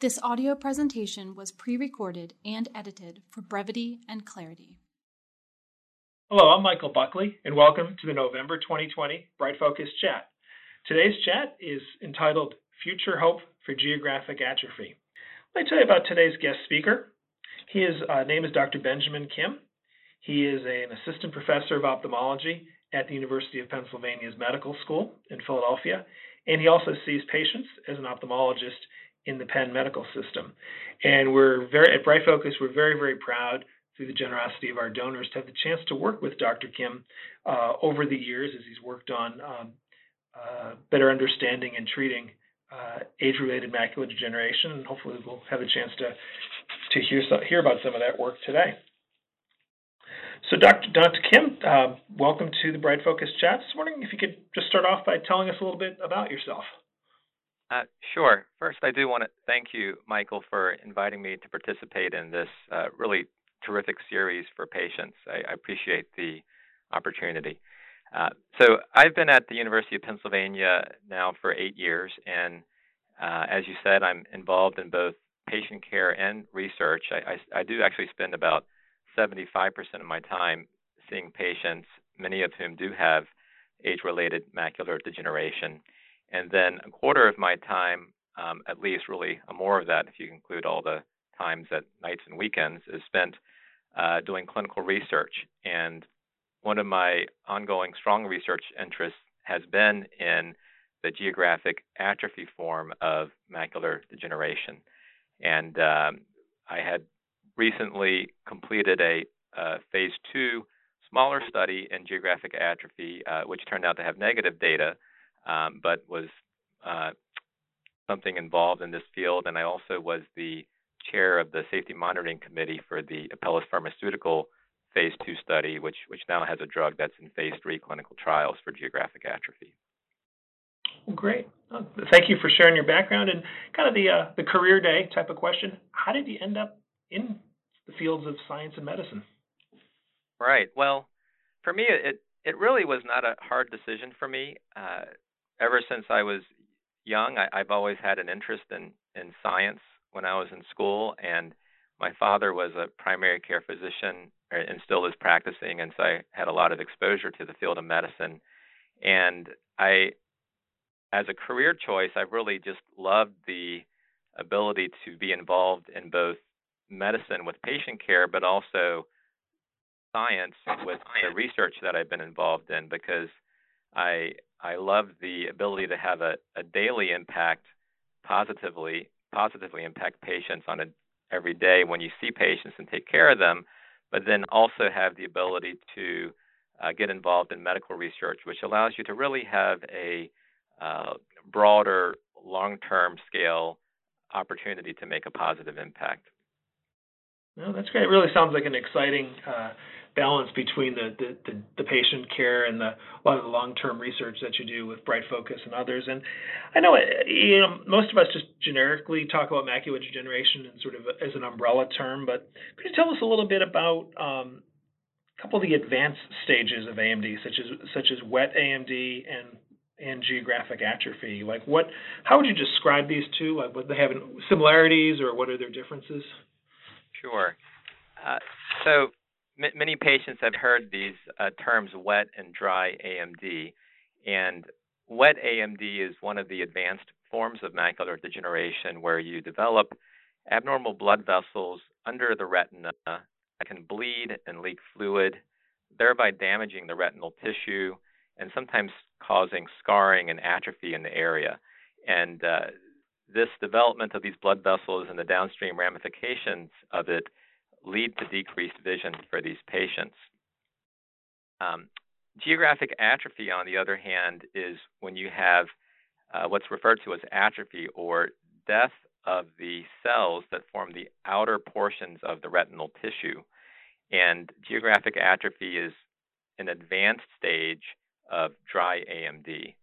This audio presentation was pre recorded and edited for brevity and clarity. Hello, I'm Michael Buckley, and welcome to the November 2020 Bright Focus Chat. Today's chat is entitled Future Hope for Geographic Atrophy. Let me tell you about today's guest speaker. His uh, name is Dr. Benjamin Kim. He is an assistant professor of ophthalmology at the University of Pennsylvania's Medical School in Philadelphia, and he also sees patients as an ophthalmologist in the Penn Medical System. And we're very at Bright Focus, we're very, very proud through the generosity of our donors to have the chance to work with Dr. Kim uh, over the years as he's worked on um, uh, better understanding and treating uh, age-related macular degeneration. And hopefully, we'll have a chance to to hear hear about some of that work today. So, Dr. Dr. Kim, uh, welcome to the Bright Focus Chat. Just wondering if you could just start off by telling us a little bit about yourself. Uh, sure. First, I do want to thank you, Michael, for inviting me to participate in this uh, really terrific series for patients. I, I appreciate the opportunity. Uh, so, I've been at the University of Pennsylvania now for eight years, and uh, as you said, I'm involved in both patient care and research. I, I, I do actually spend about 75% of my time seeing patients, many of whom do have age related macular degeneration. And then a quarter of my time, um, at least really more of that, if you include all the times at nights and weekends, is spent uh, doing clinical research. And one of my ongoing strong research interests has been in the geographic atrophy form of macular degeneration. And um, I had recently completed a uh, phase two smaller study in geographic atrophy, uh, which turned out to have negative data um, but was uh, something involved in this field. And I also was the chair of the safety monitoring committee for the Apellis Pharmaceutical phase two study, which which now has a drug that's in phase three clinical trials for geographic atrophy. great. Uh, thank you for sharing your background and kind of the uh, the career day type of question. How did you end up in the fields of science and medicine? Right. Well, for me, it it really was not a hard decision for me. Uh, ever since I was young, I, I've always had an interest in in science. When I was in school, and my father was a primary care physician uh, and still is practicing, and so I had a lot of exposure to the field of medicine. And I, as a career choice, I've really just loved the ability to be involved in both medicine with patient care, but also science with the research that I've been involved in because I I love the ability to have a, a daily impact positively positively impact patients on a every day when you see patients and take care of them, but then also have the ability to uh, get involved in medical research, which allows you to really have a uh, broader, long-term scale opportunity to make a positive impact. No, that's great. It really sounds like an exciting uh, balance between the, the, the, the, patient care and the, a lot of the long-term research that you do with Bright Focus and others. And I know, you know most of us just generically talk about macular degeneration and sort of as an umbrella term, but could you tell us a little bit about um, a couple of the advanced stages of AMD, such as such as wet AMD and and geographic atrophy? Like, what? How would you describe these two? Like, would they have similarities, or what are their differences? Sure. Uh, so m- many patients have heard these uh, terms wet and dry AMD, and wet AMD is one of the advanced forms of macular degeneration where you develop abnormal blood vessels under the retina that can bleed and leak fluid, thereby damaging the retinal tissue and sometimes causing scarring and atrophy in the area. And uh, this development of these blood vessels and the downstream ramifications of it lead to decreased vision for these patients. Um, geographic atrophy, on the other hand, is when you have uh, what's referred to as atrophy or death of the cells that form the outer portions of the retinal tissue. And geographic atrophy is an advanced stage of dry AMD.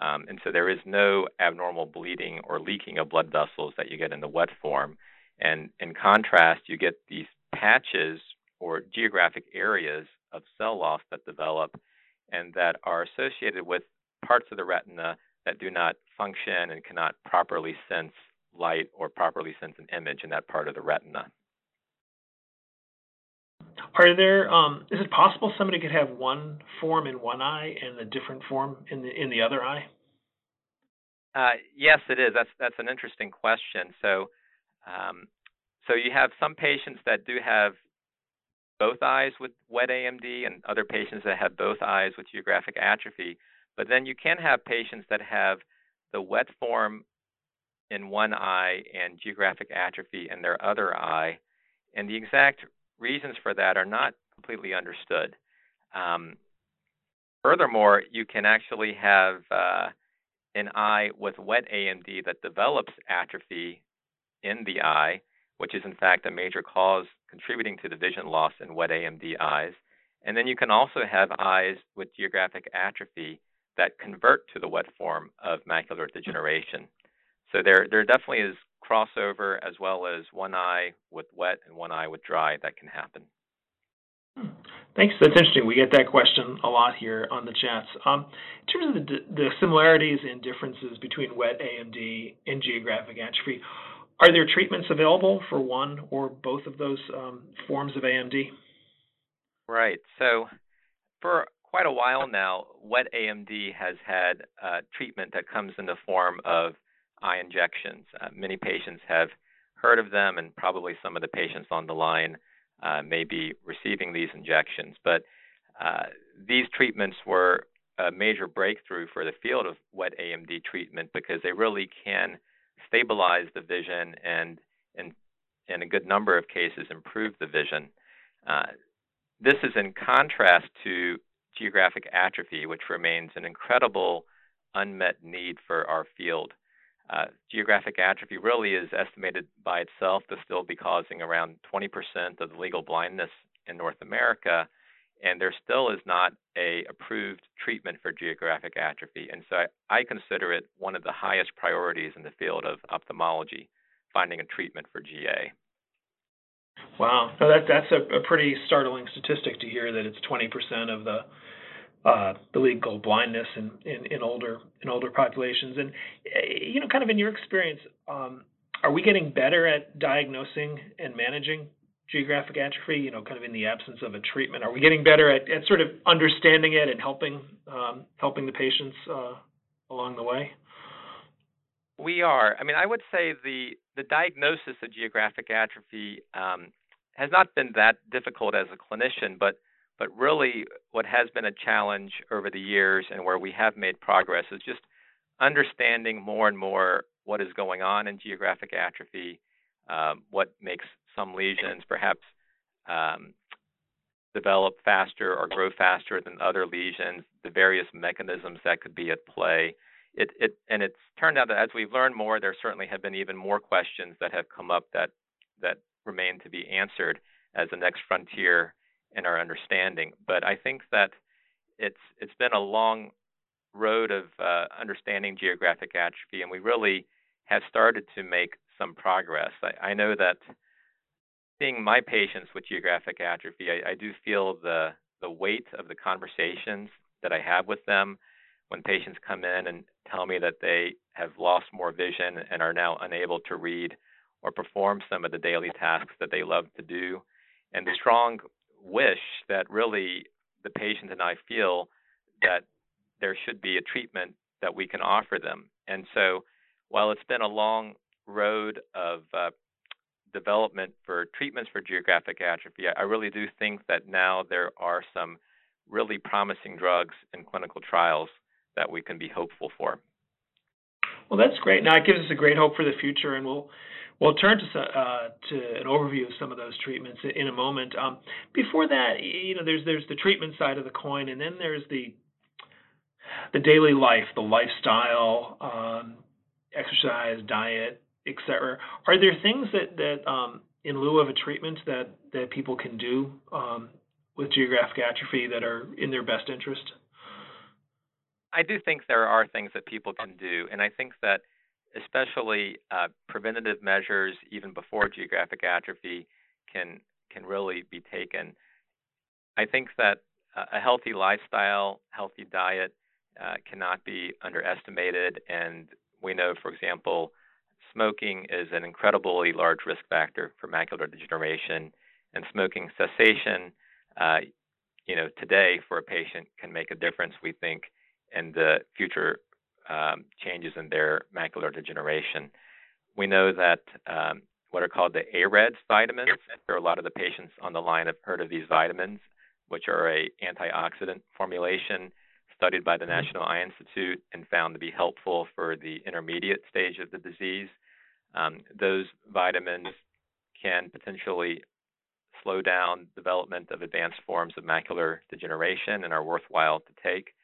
Um, and so there is no abnormal bleeding or leaking of blood vessels that you get in the wet form. And in contrast, you get these patches or geographic areas of cell loss that develop and that are associated with parts of the retina that do not function and cannot properly sense light or properly sense an image in that part of the retina. Are there? Um, is it possible somebody could have one form in one eye and a different form in the in the other eye? Uh, yes, it is. That's that's an interesting question. So, um, so you have some patients that do have both eyes with wet AMD, and other patients that have both eyes with geographic atrophy. But then you can have patients that have the wet form in one eye and geographic atrophy in their other eye, and the exact reasons for that are not completely understood. Um, furthermore, you can actually have uh, an eye with wet AMD that develops atrophy in the eye, which is in fact a major cause contributing to the vision loss in wet AMD eyes. And then you can also have eyes with geographic atrophy that convert to the wet form of macular degeneration. So there, there definitely is crossover as well as one eye with wet and one eye with dry that can happen. Hmm. Thanks. That's interesting. We get that question a lot here on the chats. Um, in terms of the, the similarities and differences between wet AMD and geographic atrophy, are there treatments available for one or both of those um, forms of AMD? Right. So, for quite a while now, wet AMD has had uh, treatment that comes in the form of eye injections. Uh, many patients have heard of them, and probably some of the patients on the line uh, may be receiving these injections. But uh, these treatments were a major breakthrough for the field of wet AMD treatment because they really can stabilize the vision and, in, in a good number of cases, improve the vision. Uh, this is in contrast to geographic atrophy, which remains an incredible unmet need for our field. Uh, geographic atrophy really is estimated by itself to still be causing around 20% of the legal blindness in North America, and there still is not a approved treatment for geographic atrophy. And so I, I consider it one of the highest priorities in the field of ophthalmology, finding a treatment for GA. Wow, so that that's a, a pretty startling statistic to hear that it's 20% of the uh, the legal blindness in, in, in, older in older populations. And eh, you know, kind of in your experience, um, are we getting better at diagnosing and managing geographic atrophy? You know, kind of in the absence of a treatment, are we getting better at, at sort of understanding it and helping um, helping the patients uh, along the way? We are. I mean, I would say the the diagnosis of geographic atrophy um, has not been that difficult as a clinician, but but really, what has been a challenge over the years and where we have made progress is just understanding more and more what is going on in geographic atrophy, um, what makes some lesions perhaps um, develop faster or grow faster than other lesions, the various mechanisms that could be at play. It, it, and it's turned out that as we've learned more, there certainly have been even more questions that have come up that that remain to be answered as the next frontier in our understanding. But I think that it's it's been a long road of uh, understanding geographic atrophy, and we really have started to make some progress. I, I know that seeing my patients with geographic atrophy, I, I do feel the the weight of the conversations that I have with them when patients come in and tell me that they have lost more vision and are now unable to read or perform some of the daily tasks that they love to do, and the strong wish that really the patient and I feel that there should be a treatment that we can offer them. And so, while it's been a long road of uh, development for treatments for geographic atrophy, I really do think that now there are some really promising drugs in clinical trials that we can be hopeful for. Well, that's great. Now it gives us a great hope for the future, and we'll We'll turn to, uh, to an overview of some of those treatments in a moment. Um, before that, you know, there's there's the treatment side of the coin, and then there's the the daily life, the lifestyle, um, exercise, diet, etc. Are there things that that um, in lieu of a treatment that that people can do um, with geographic atrophy that are in their best interest? I do think there are things that people can do, and I think that especially uh, preventative measures even before geographic atrophy can can really be taken. I think that uh, a healthy lifestyle, healthy diet uh, cannot be underestimated, and we know, for example, smoking is an incredibly large risk factor for macular degeneration, and smoking cessation, uh, you know, today for a patient can make a difference. We think in the future um, changes in their macular degeneration. We know that um, what are called the AREDS vitamins. There are a lot of the patients on the line have heard of these vitamins, which are a antioxidant formulation studied by the mm-hmm. National Eye Institute and found to be helpful for the intermediate stage of the disease. Um, those vitamins can potentially slow down development of advanced forms of macular degeneration and are worthwhile to take.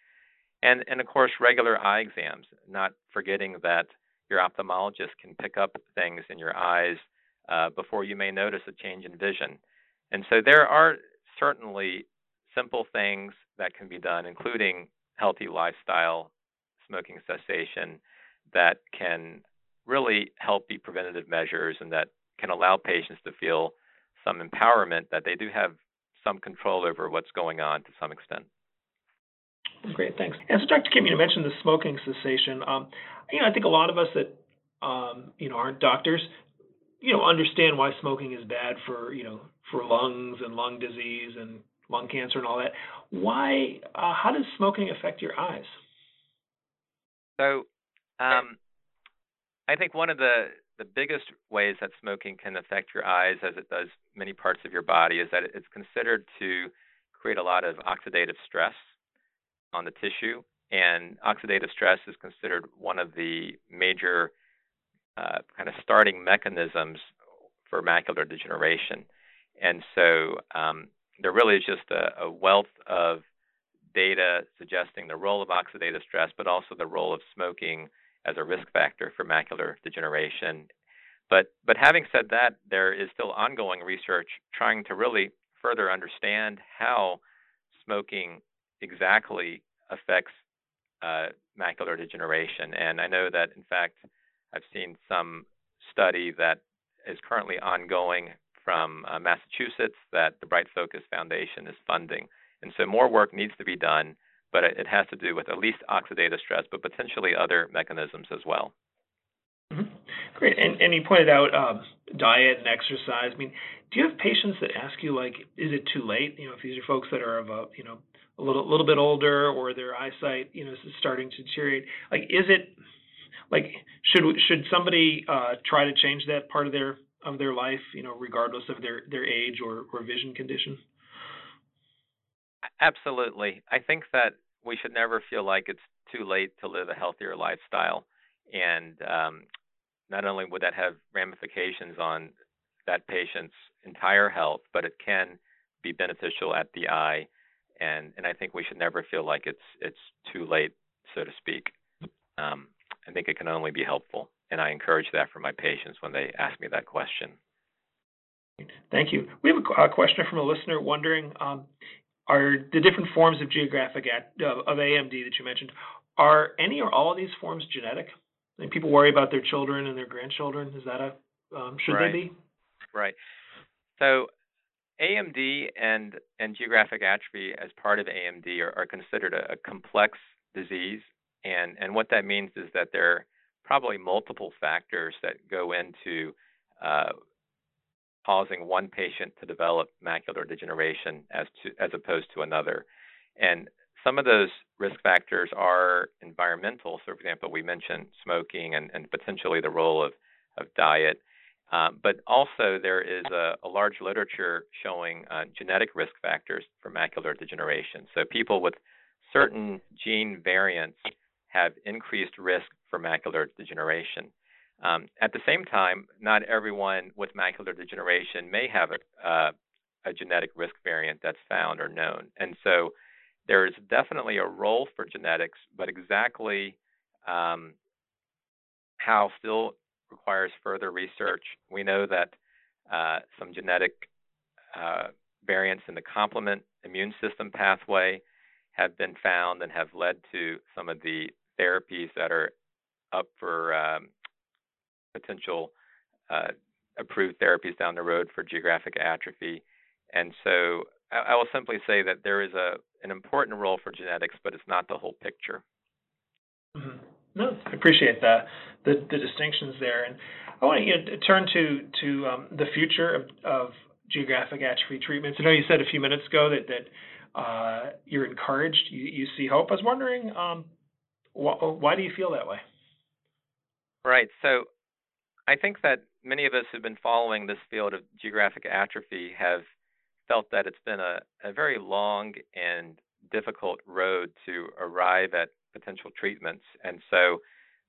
And, and of course, regular eye exams, not forgetting that your ophthalmologist can pick up things in your eyes uh, before you may notice a change in vision. And so there are certainly simple things that can be done, including healthy lifestyle, smoking cessation, that can really healthy be preventative measures and that can allow patients to feel some empowerment that they do have some control over what's going on to some extent. Great, thanks. And so, Dr. Kim, you mentioned the smoking cessation. Um, you know, I think a lot of us that um, you know aren't doctors you know, understand why smoking is bad for, you know, for lungs and lung disease and lung cancer and all that. Why, uh, how does smoking affect your eyes? So, um, I think one of the the biggest ways that smoking can affect your eyes, as it does many parts of your body, is that it's considered to create a lot of oxidative stress on the tissue, and oxidative stress is considered one of the major uh, kind of starting mechanisms for macular degeneration. And so um, there really is just a, a, wealth of data suggesting the role of oxidative stress, but also the role of smoking as a risk factor for macular degeneration. But but having said that, there is still ongoing research trying to really further understand how smoking exactly affects uh, macular degeneration. And I know that in fact I've seen some study that is currently ongoing from uh, Massachusetts that the Bright Focus Foundation is funding. And so more work needs to be done, but it has to do with at least oxidative stress, but potentially other mechanisms as well. Mm-hmm. Great. And, and you pointed out um, diet and exercise. I mean, do you have patients that ask you like, is it too late? You know, if these are folks that are of a, you know, a little little bit older or their eyesight, you know, is starting to deteriorate. Like, is it like should should somebody uh, try to change that part of their of their life, you know, regardless of their their age or or vision condition? Absolutely. I think that we should never feel like it's too late to live a healthier lifestyle, and um, not only would that have ramifications on that patient's entire health, but it can be beneficial at the eye, and and I think we should never feel like it's it's too late, so to speak. Um, I think it can only be helpful. And I encourage that for my patients when they ask me that question. Thank you. We have a, question from a listener wondering um, are the different forms of geographic at, of AMD that you mentioned, are any or all of these forms genetic? I mean, people worry about their children and their grandchildren. Is that a um, should right. they be? Right. So AMD and and geographic atrophy as part of AMD are, are considered a, a, complex disease and and what that means is that there are probably multiple factors that go into uh, causing one patient to develop macular degeneration as to as opposed to another. And some of those risk factors are environmental. So, for example, we mentioned smoking and, and potentially the role of, of diet. Um, but also, there is a, a large literature showing uh, genetic risk factors for macular degeneration. So, people with certain gene variants have increased risk for macular degeneration. Um, at the same time, not everyone with macular degeneration may have a, uh, a genetic risk variant that's found or known. And so there is definitely a role for genetics, but exactly um, how still requires further research. We know that uh, some genetic uh, variants in the complement immune system pathway have been found and have led to some of the therapies that are up for um, potential uh, approved therapies down the road for geographic atrophy. And so I, I will simply say that there is a an important role for genetics, but it's not the whole picture. Mm-hmm. No, I appreciate that the, the distinctions there. And I want you to turn to to um, the future of, of geographic atrophy treatments. I know you said a few minutes ago that that uh, you're encouraged, you, you, see hope. I was wondering um, wh- why do you feel that way? Right. So I think that many of us who've been following this field of geographic atrophy have felt that it's been a, a very long and difficult road to arrive at potential treatments. And so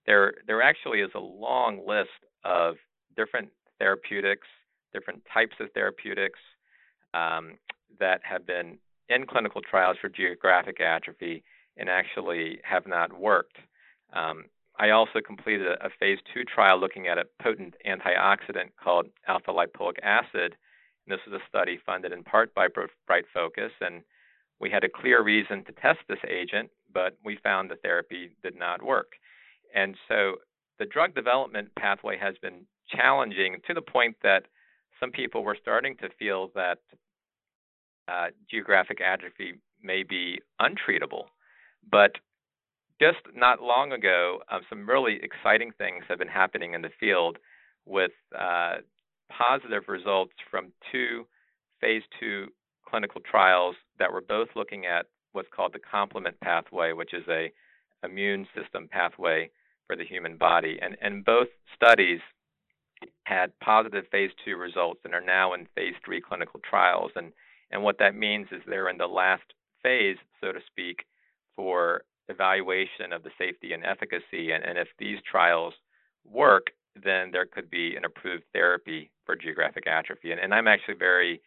there there actually is a long list of different therapeutics, different types of therapeutics um, that have been in clinical trials for geographic atrophy and actually have not worked. Um, I also completed a, phase two trial looking at a potent antioxidant called alpha lipoic acid. And this was a study funded in part by Bright Focus, and we had a clear reason to test this agent, but we found the therapy did not work. And so the drug development pathway has been challenging to the point that some people were starting to feel that uh, geographic atrophy may be untreatable. But just not long ago, um, some really exciting things have been happening in the field with uh, positive results from two phase two clinical trials that were both looking at what's called the complement pathway, which is a immune system pathway for the human body. And, and both studies had positive phase two results and are now in phase three clinical trials. And, and what that means is they're in the last phase, so to speak, for evaluation of the safety and efficacy. And, and if these trials work, then there could be an approved therapy for geographic atrophy. And, and I'm actually very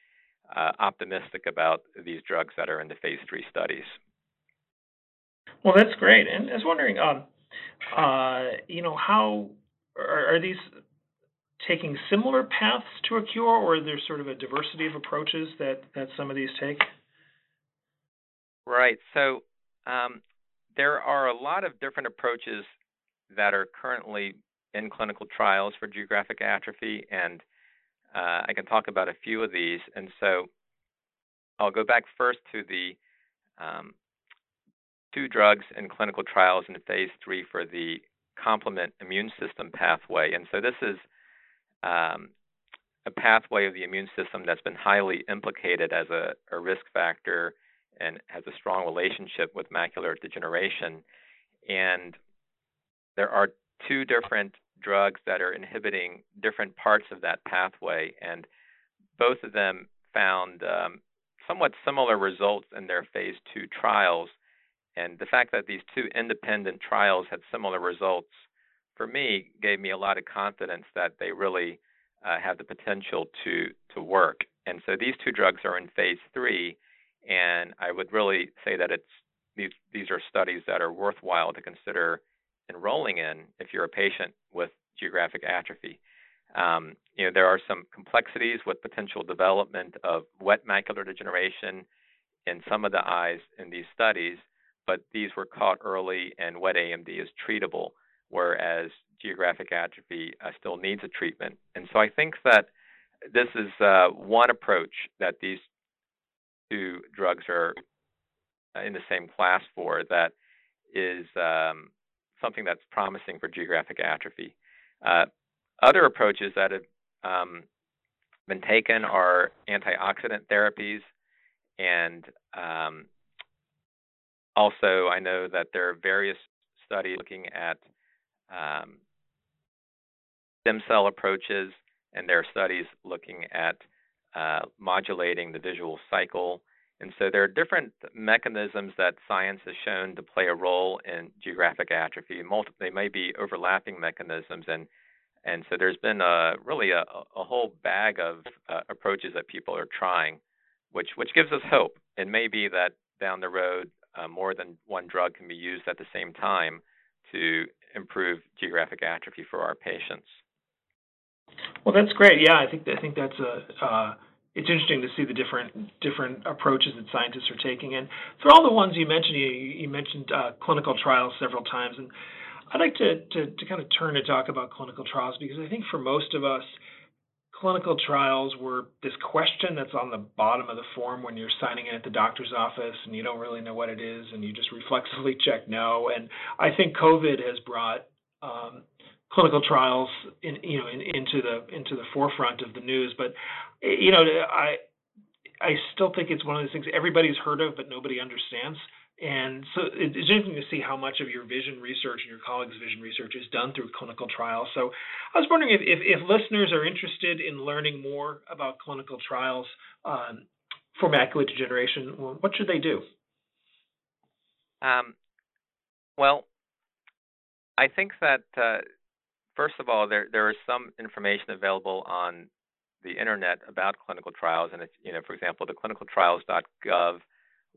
uh, optimistic about these drugs that are in the phase three studies. Well, that's great. And I was wondering, um, uh, you know, how are, are, these taking similar paths to a cure, or is there sort of a diversity of approaches that, that some of these take? Right. So um, there are a lot of different approaches that are currently in clinical trials for geographic atrophy, and uh, I can talk about a few of these. And so I'll go back first to the um, two drugs in clinical trials in phase three for the complement immune system pathway. And so this is um, a pathway of the immune system that's been highly implicated as a, a risk factor and has a strong relationship with macular degeneration. And there are two different drugs that are inhibiting different parts of that pathway, and both of them found um, somewhat similar results in their phase two trials. And the fact that these two independent trials had similar results, for me, gave me a lot of confidence that they really uh, have the potential to to work. And so these two drugs are in phase three, and I would really say that it's these these are studies that are worthwhile to consider enrolling in if you're a patient with geographic atrophy. Um, you know, there are some complexities with potential development of wet macular degeneration in some of the eyes in these studies, but these were caught early and wet AMD is treatable, whereas geographic atrophy uh, still needs a treatment. And so I think that this is uh, one approach that these two drugs are in the same class for that is um, something that's promising for geographic atrophy. Uh, other approaches that have um, been taken are antioxidant therapies, and um, also I know that there are various studies looking at um, stem cell approaches, and there are studies looking at uh, modulating the visual cycle. And so there are different mechanisms that science has shown to play a role in geographic atrophy. Multi- they may be overlapping mechanisms, and and so there's been a, really a, a whole bag of uh, approaches that people are trying, which which gives us hope. It may be that down the road, uh, more than one drug can be used at the same time to improve geographic atrophy for our patients. Well, that's great. Yeah, I think I think that's a. Uh, it's interesting to see the different different approaches that scientists are taking. And for all the ones you mentioned, you, you mentioned uh, clinical trials several times, and I'd like to, to to kind of turn to talk about clinical trials because I think for most of us, clinical trials were this question that's on the bottom of the form when you're signing in at the doctor's office and you don't really know what it is and you just reflexively check no. And I think COVID has brought um, clinical trials in you know in, into the into the forefront of the news. But you know, I I still think it's one of those things everybody's heard of, but nobody understands. And so it's interesting to see how much of your vision research and your colleagues' vision research is done through clinical trials. So I was wondering if, if, if listeners are interested in learning more about clinical trials um, for macular degeneration, what should they do? Um, well, I think that uh, first of all, there there is some information available on the internet about clinical trials, and it's you know, for example, the clinicaltrials.gov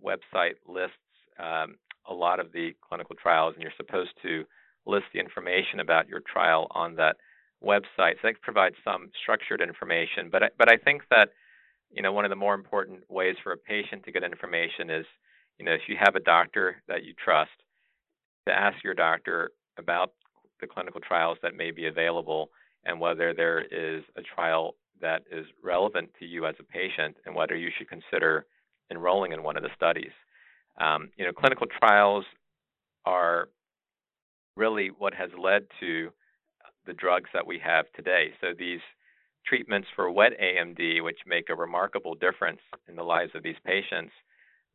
website lists um, a lot of the clinical trials, and you're supposed to list the information about your trial on that website. So that provides some structured information. But I, but I think that you know one of the more important ways for a patient to get information is you know if you have a doctor that you trust to ask your doctor about the clinical trials that may be available and whether there is a trial that is relevant to you as a patient and whether you should consider enrolling in one of the studies. Um, you know, clinical trials are really what has led to the drugs that we have today. So these treatments for wet AMD, which make a remarkable difference in the lives of these patients,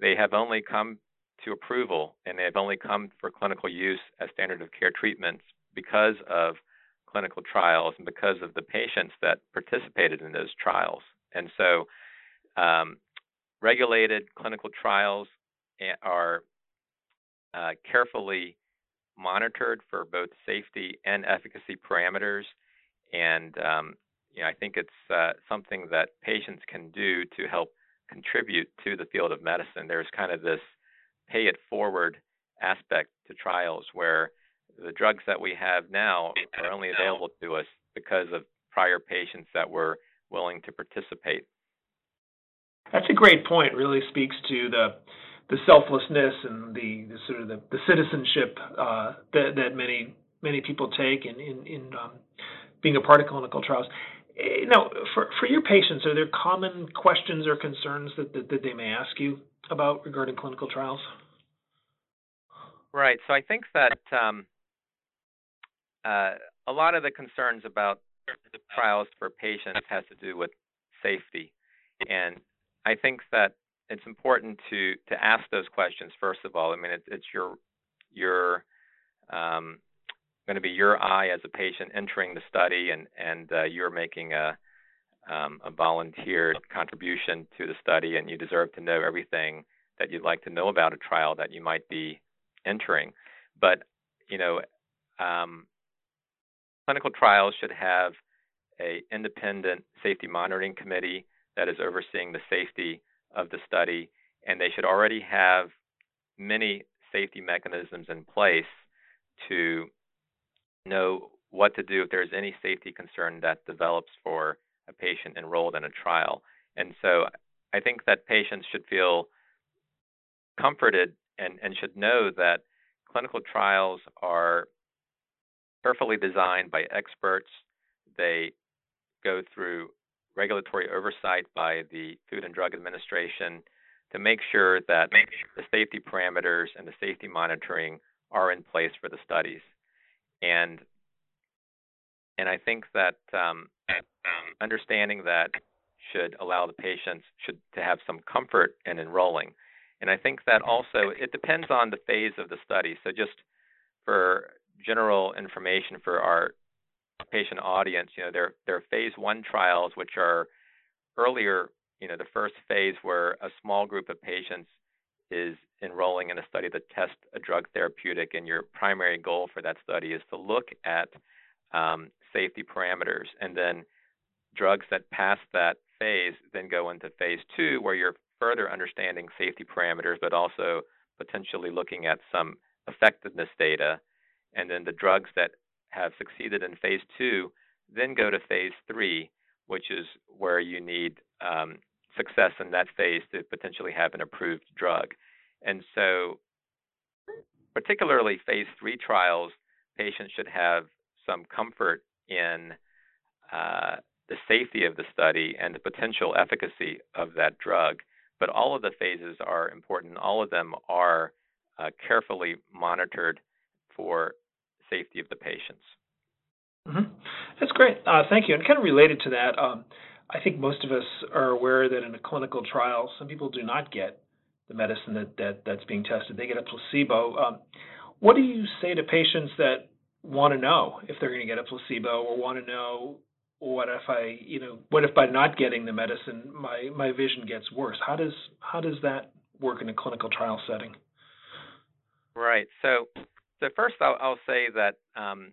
they have only come to approval and they have only come for clinical use as standard of care treatments because of clinical trials and because of the patients that participated in those trials. And so, um, regulated clinical trials are uh, carefully monitored for both safety and efficacy parameters. And um, you know, I think it's uh, something that patients can do to help contribute to the field of medicine. There's kind of this pay it forward aspect to trials where the drugs that we have now are only available to us because of prior patients that were willing to participate. That's a great point. Really speaks to the the selflessness and the, the sort of the, the citizenship uh, that that many many people take in in, in um, being a part of clinical trials. Eh, now, for for your patients, are there common questions or concerns that, that, that they may ask you about regarding clinical trials? Right. So I think that um, uh, a lot of the concerns about trials for patients has to do with safety, and I think that it's important to to ask those questions first of all. I mean, it's, it's your your um, going to be your eye as a patient entering the study, and and uh, you're making a um, a volunteer contribution to the study, and you deserve to know everything that you'd like to know about a trial that you might be entering. But you know, um, clinical trials should have a independent safety monitoring committee that is overseeing the safety of the study, and they should already have many safety mechanisms in place to know what to do if there's any safety concern that develops for a patient enrolled in a trial. And so I think that patients should feel comforted and, and should know that clinical trials are carefully designed by experts. They go through regulatory oversight by the Food and Drug Administration to make sure that the safety parameters and the safety monitoring are in place for the studies. And and I think that um, understanding that should allow the patients should to have some comfort in enrolling. And I think that also it depends on the phase of the study. So just for general information for our patient audience, you know, there there are phase one trials which are earlier, you know, the first phase where a small group of patients is enrolling in a study to test a drug therapeutic, and your primary goal for that study is to look at um, safety parameters, and then drugs that pass that phase then go into phase two, where you're further understanding safety parameters, but also potentially looking at some effectiveness data, and then the drugs that have succeeded in phase two then go to phase three, which is where you need um, success in that phase to potentially have an approved drug. And so, particularly phase three trials, patients should have some comfort in uh, the safety of the study and the potential efficacy of that drug. But all of the phases are important. All of them are uh, carefully monitored for safety of the patients. Mm-hmm. That's great. Uh, thank you. And kind of related to that, um, I think most of us are aware that in a clinical trial, some people do not get the medicine that, that that's being tested. They get a placebo. Um, what do you say to patients that want to know if they're going to get a placebo or want to know what if I, you know, what if by not getting the medicine my my vision gets worse? How does how does that work in a clinical trial setting? Right. So, so first I'll, say that, um,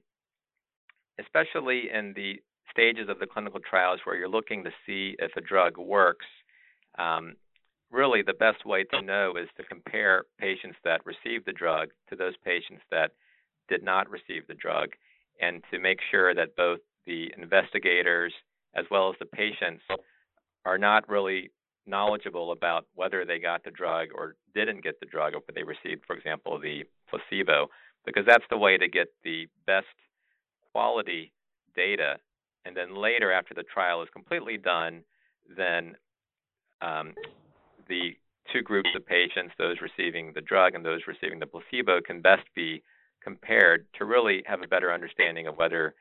especially in the stages of the clinical trials where you're looking to see if a drug works, um, really the best way to know is to compare patients that received the drug to those patients that did not receive the drug, and to make sure that both the investigators as well as the patients are not really knowledgeable about whether they got the drug or didn't get the drug, or they received, for example, the placebo, because that's the way to get the best quality data. And then later, after the trial is completely done, then um, the two groups of patients, those receiving the drug and those receiving the placebo, can best be compared to really have a better understanding of whether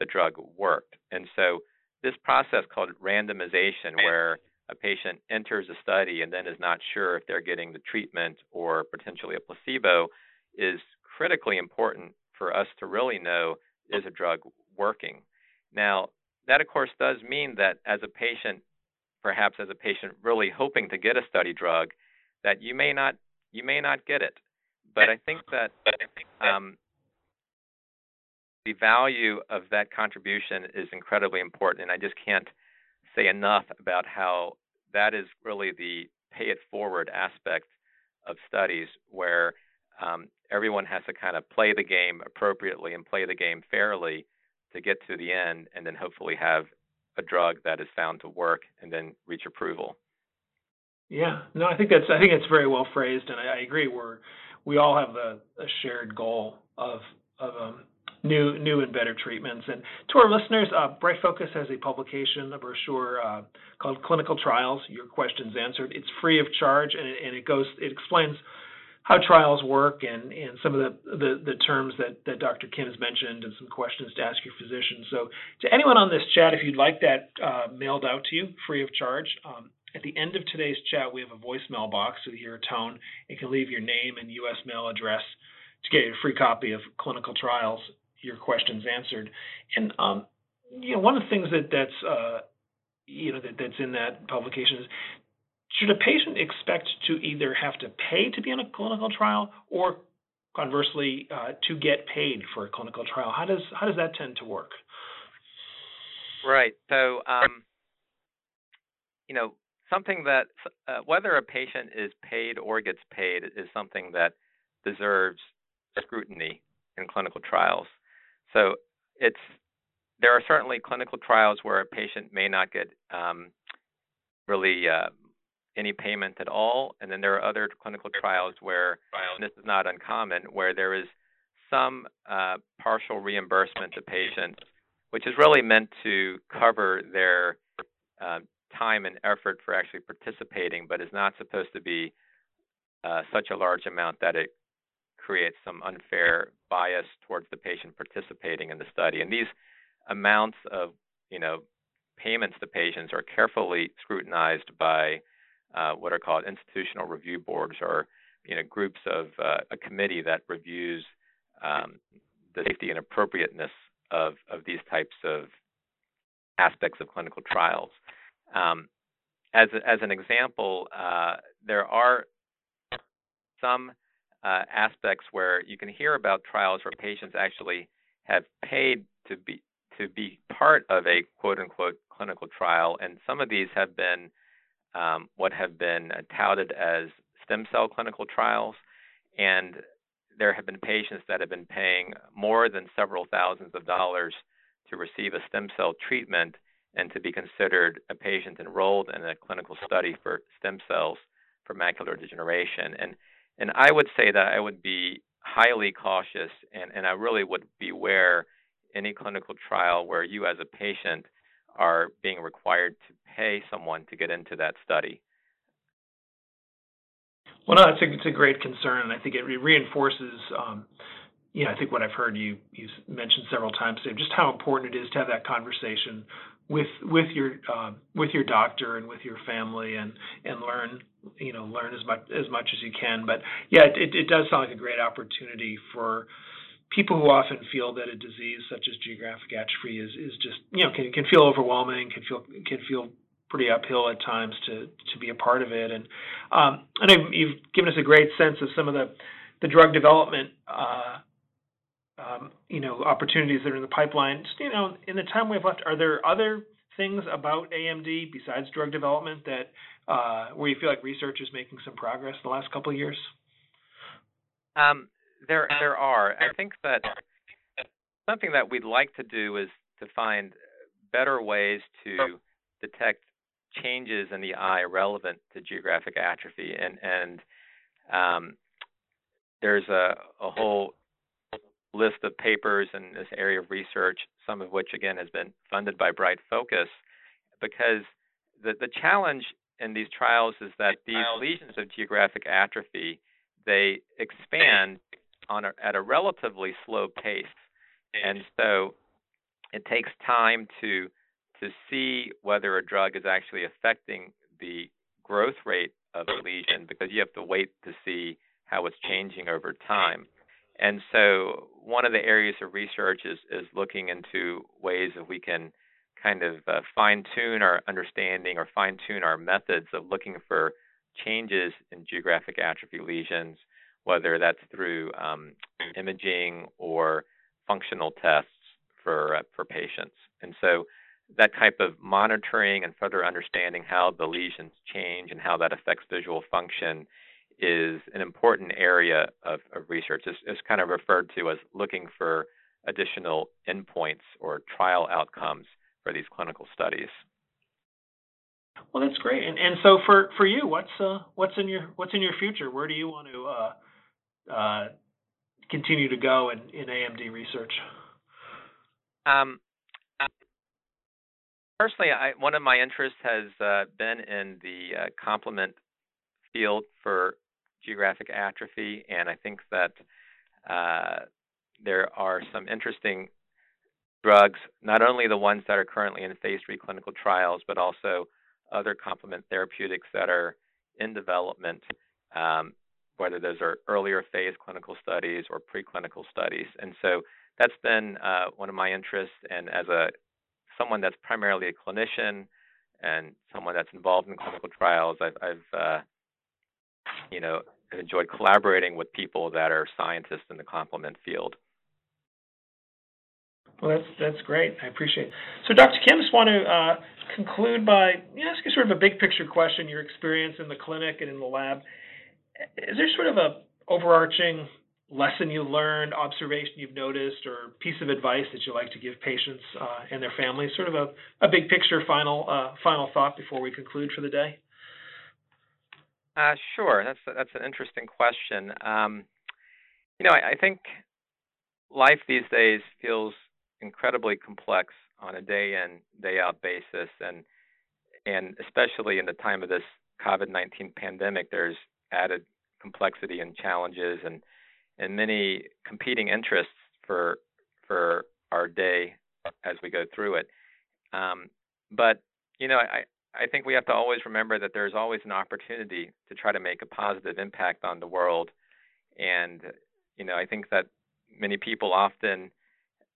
the drug worked. And so, this process called randomization, where a patient enters a study and then is not sure if they're getting the treatment or potentially a placebo, is critically important for us to really know is a drug working. Now, that of course does mean that as a patient, perhaps as a patient really hoping to get a study drug, that you may not you may not get it. But I think that um, the value of that contribution is incredibly important, and I just can't say enough about how that is really the pay it forward aspect of studies where um, everyone has to kind of play the game appropriately and play the game fairly to get to the end and then hopefully have a drug that is found to work and then reach approval. Yeah, no, I think that's I think it's very well phrased, and I, I agree. We're we all have a, a shared goal of of um, new new and better treatments. And to our listeners, uh, Bright Focus has a publication, a brochure uh, called Clinical Trials: Your Questions Answered. It's free of charge, and it, and it goes it explains how trials work and, and some of the, the, the terms that, that Dr. Kim has mentioned and some questions to ask your physician. So to anyone on this chat, if you'd like that uh, mailed out to you free of charge, um, at the end of today's chat, we have a voicemail box so you hear a tone. You can leave your name and U.S. mail address to get a free copy of Clinical Trials your questions answered. And um, you know, one of the things that that's uh, you know that, that's in that publication is should a patient expect to either have to pay to be in a clinical trial or conversely uh, to get paid for a clinical trial? How does how does that tend to work? Right. So um, you know something that uh, whether a patient is paid or gets paid is something that deserves scrutiny in clinical trials. So it's there are certainly clinical trials where a patient may not get um, really uh, any payment at all, and then there are other clinical trials where this is not uncommon, where there is some uh, partial reimbursement to patients, which is really meant to cover their uh, time and effort for actually participating, but is not supposed to be uh, such a large amount that it creates some unfair bias towards the patient participating in the study. And these amounts of, you know, payments to patients are carefully scrutinized by uh, what are called institutional review boards, or you know, groups of uh, a committee that reviews um, the safety and appropriateness of of these types of aspects of clinical trials. Um, as as an example, uh, there are some uh, aspects where you can hear about trials where patients actually have paid to be to be part of a quote unquote clinical trial, and some of these have been um, what have been touted as stem cell clinical trials, and there have been patients that have been paying more than several thousands of dollars to receive a stem cell treatment and to be considered a patient enrolled in a clinical study for stem cells for macular degeneration. And and I would say that I would be highly cautious and, and I really would beware any clinical trial where you as a patient are being required to pay someone to get into that study. Well, no, it's a, it's a great concern, and I think it reinforces, um, you know, I think what I've heard you you mentioned several times today, just how important it is to have that conversation with with your uh, with your doctor and with your family and and learn you know learn as much as much as you can. But yeah, it, it does sound like a great opportunity for people who often feel that a disease such as geographic atrophy is is just you know can can feel overwhelming, can feel can feel pretty uphill at times to to be a part of it. And um, I know you've given us a great sense of some of the the drug development. Uh, um, you know, opportunities that are in the pipeline. Just, you know, in the time we have left, are there other things about AMD besides drug development that uh, where you feel like research is making some progress in the last couple of years? Um, there, there are. I think that something that we'd like to do is to find better ways to detect changes in the eye relevant to geographic atrophy, and and um, there's a, a whole list of papers in this area of research, some of which again has been funded by Bright Focus, because the the challenge in these trials is that these lesions of geographic atrophy they expand on a, at a relatively slow pace, and so it takes time to to see whether a drug is actually affecting the growth rate of a lesion because you have to wait to see how it's changing over time. And so one of the areas of research is is looking into ways that we can kind of uh, fine tune our understanding or fine tune our methods of looking for changes in geographic atrophy lesions whether that's through um, imaging or functional tests for uh, for patients. And so that type of monitoring and further understanding how the lesions change and how that affects visual function is an important area of, of research. It's, it's kind of referred to as looking for additional endpoints or trial outcomes for these clinical studies. Well, that's great. And and so for for you, what's uh what's in your what's in your future? Where do you want to uh uh, continue to go in, in AMD research? Um, personally, I, one of my interests has uh, been in the uh, complement field for geographic atrophy, and I think that uh, there are some interesting drugs, not only the ones that are currently in phase three clinical trials, but also other complement therapeutics that are in development um, whether those are earlier phase clinical studies or preclinical studies. And so that's been uh, one of my interests. And as a someone that's primarily a clinician and someone that's involved in clinical trials, I've, I've uh, you know enjoyed collaborating with people that are scientists in the complement field. Well, that's that's great. I appreciate it. So, Dr. Kim, just want to uh, conclude by you know, ask you sort of a big picture question: your experience in the clinic and in the lab is there sort of a overarching lesson you learned, observation you've noticed, or piece of advice that you like to give patients uh, and their families? Sort of a, a big picture final uh, final thought before we conclude for the day. Uh, sure, that's that's an interesting question. Um, you know, I, I think life these days feels incredibly complex on a day in day out basis, and and especially in the time of this COVID-19 pandemic, there's added complexity and challenges and and many competing interests for for our day as we go through it. Um, but you know, I I think we have to always remember that there's always an opportunity to try to make a positive impact on the world. And you know, I think that many people often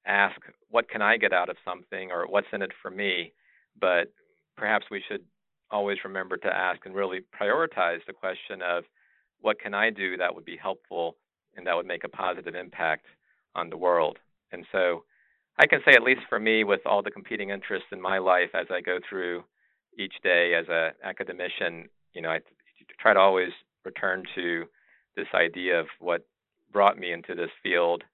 ask, "What can I get out of something?" or "What's in it for me?" But perhaps we should always remember to ask and really prioritize the question of what can I do that would be helpful and that would make a positive impact on the world. And so I can say, at least for me, with all the competing interests in my life as I go through each day as an academician, you know, I try to always return to this idea of what brought me into this field,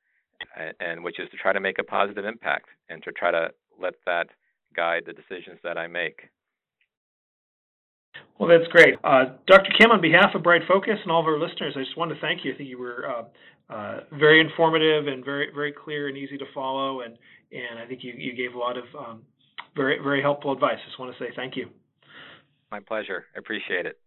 and which is to try to make a positive impact and to try to let that guide the decisions that I make. Well, that's great. Uh, Dr. Kim, on behalf of BrightFocus and all of our listeners, I just want to thank you. I think you were uh, uh, very informative and very very clear and easy to follow, and and I think you, you gave a lot of um, very very helpful advice. I just want to say thank you. My pleasure. I appreciate it.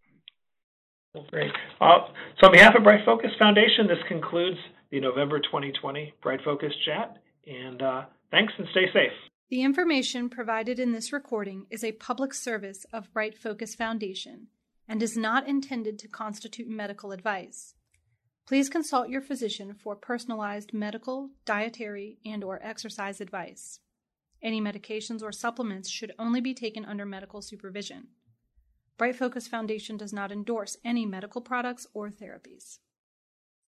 Great. Uh, so on behalf of BrightFocus Foundation, this concludes the November 2020 BrightFocus chat. And uh, thanks and stay safe. The information provided in this recording is a public service of BrightFocus Foundation and is not intended to constitute medical advice. Please consult your physician for personalized medical, dietary, and or exercise advice. Any medications or supplements should only be taken under medical supervision. BrightFocus Foundation does not endorse any medical products or therapies.